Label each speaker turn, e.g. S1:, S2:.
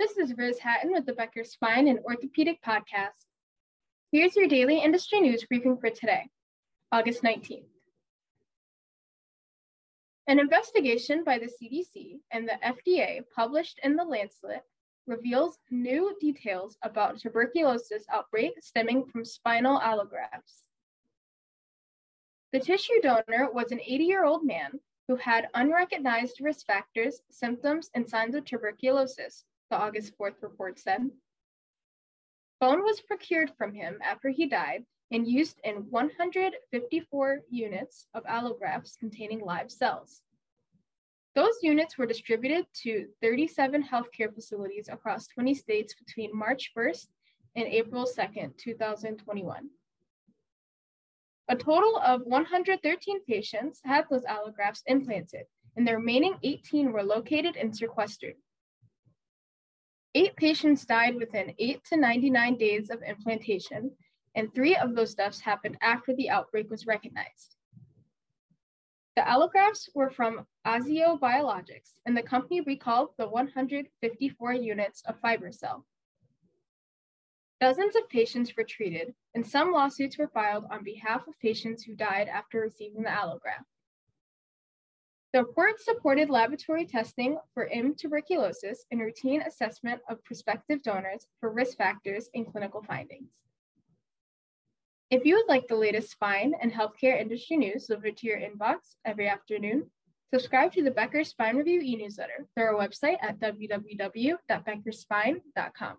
S1: This is Riz Hatton with the Becker Spine and Orthopedic Podcast. Here's your daily industry news briefing for today, August 19th. An investigation by the CDC and the FDA published in the Lancet reveals new details about tuberculosis outbreak stemming from spinal allografts. The tissue donor was an 80 year old man who had unrecognized risk factors, symptoms, and signs of tuberculosis, the August 4th report said. Bone was procured from him after he died and used in 154 units of allografts containing live cells. Those units were distributed to 37 healthcare facilities across 20 states between March 1st and April 2nd, 2021. A total of 113 patients had those allografts implanted, and the remaining 18 were located and sequestered. Eight patients died within 8 to 99 days of implantation, and three of those deaths happened after the outbreak was recognized. The allografts were from Aziyo Biologics, and the company recalled the 154 units of FiberCel. Dozens of patients were treated, and some lawsuits were filed on behalf of patients who died after receiving the allograft. The report supported laboratory testing for M. tuberculosis and routine assessment of prospective donors for risk factors and clinical findings. If you would like the latest spine and healthcare industry news delivered to your inbox every afternoon, subscribe to the Becker Spine Review e-newsletter through our website at www.beckerspine.com.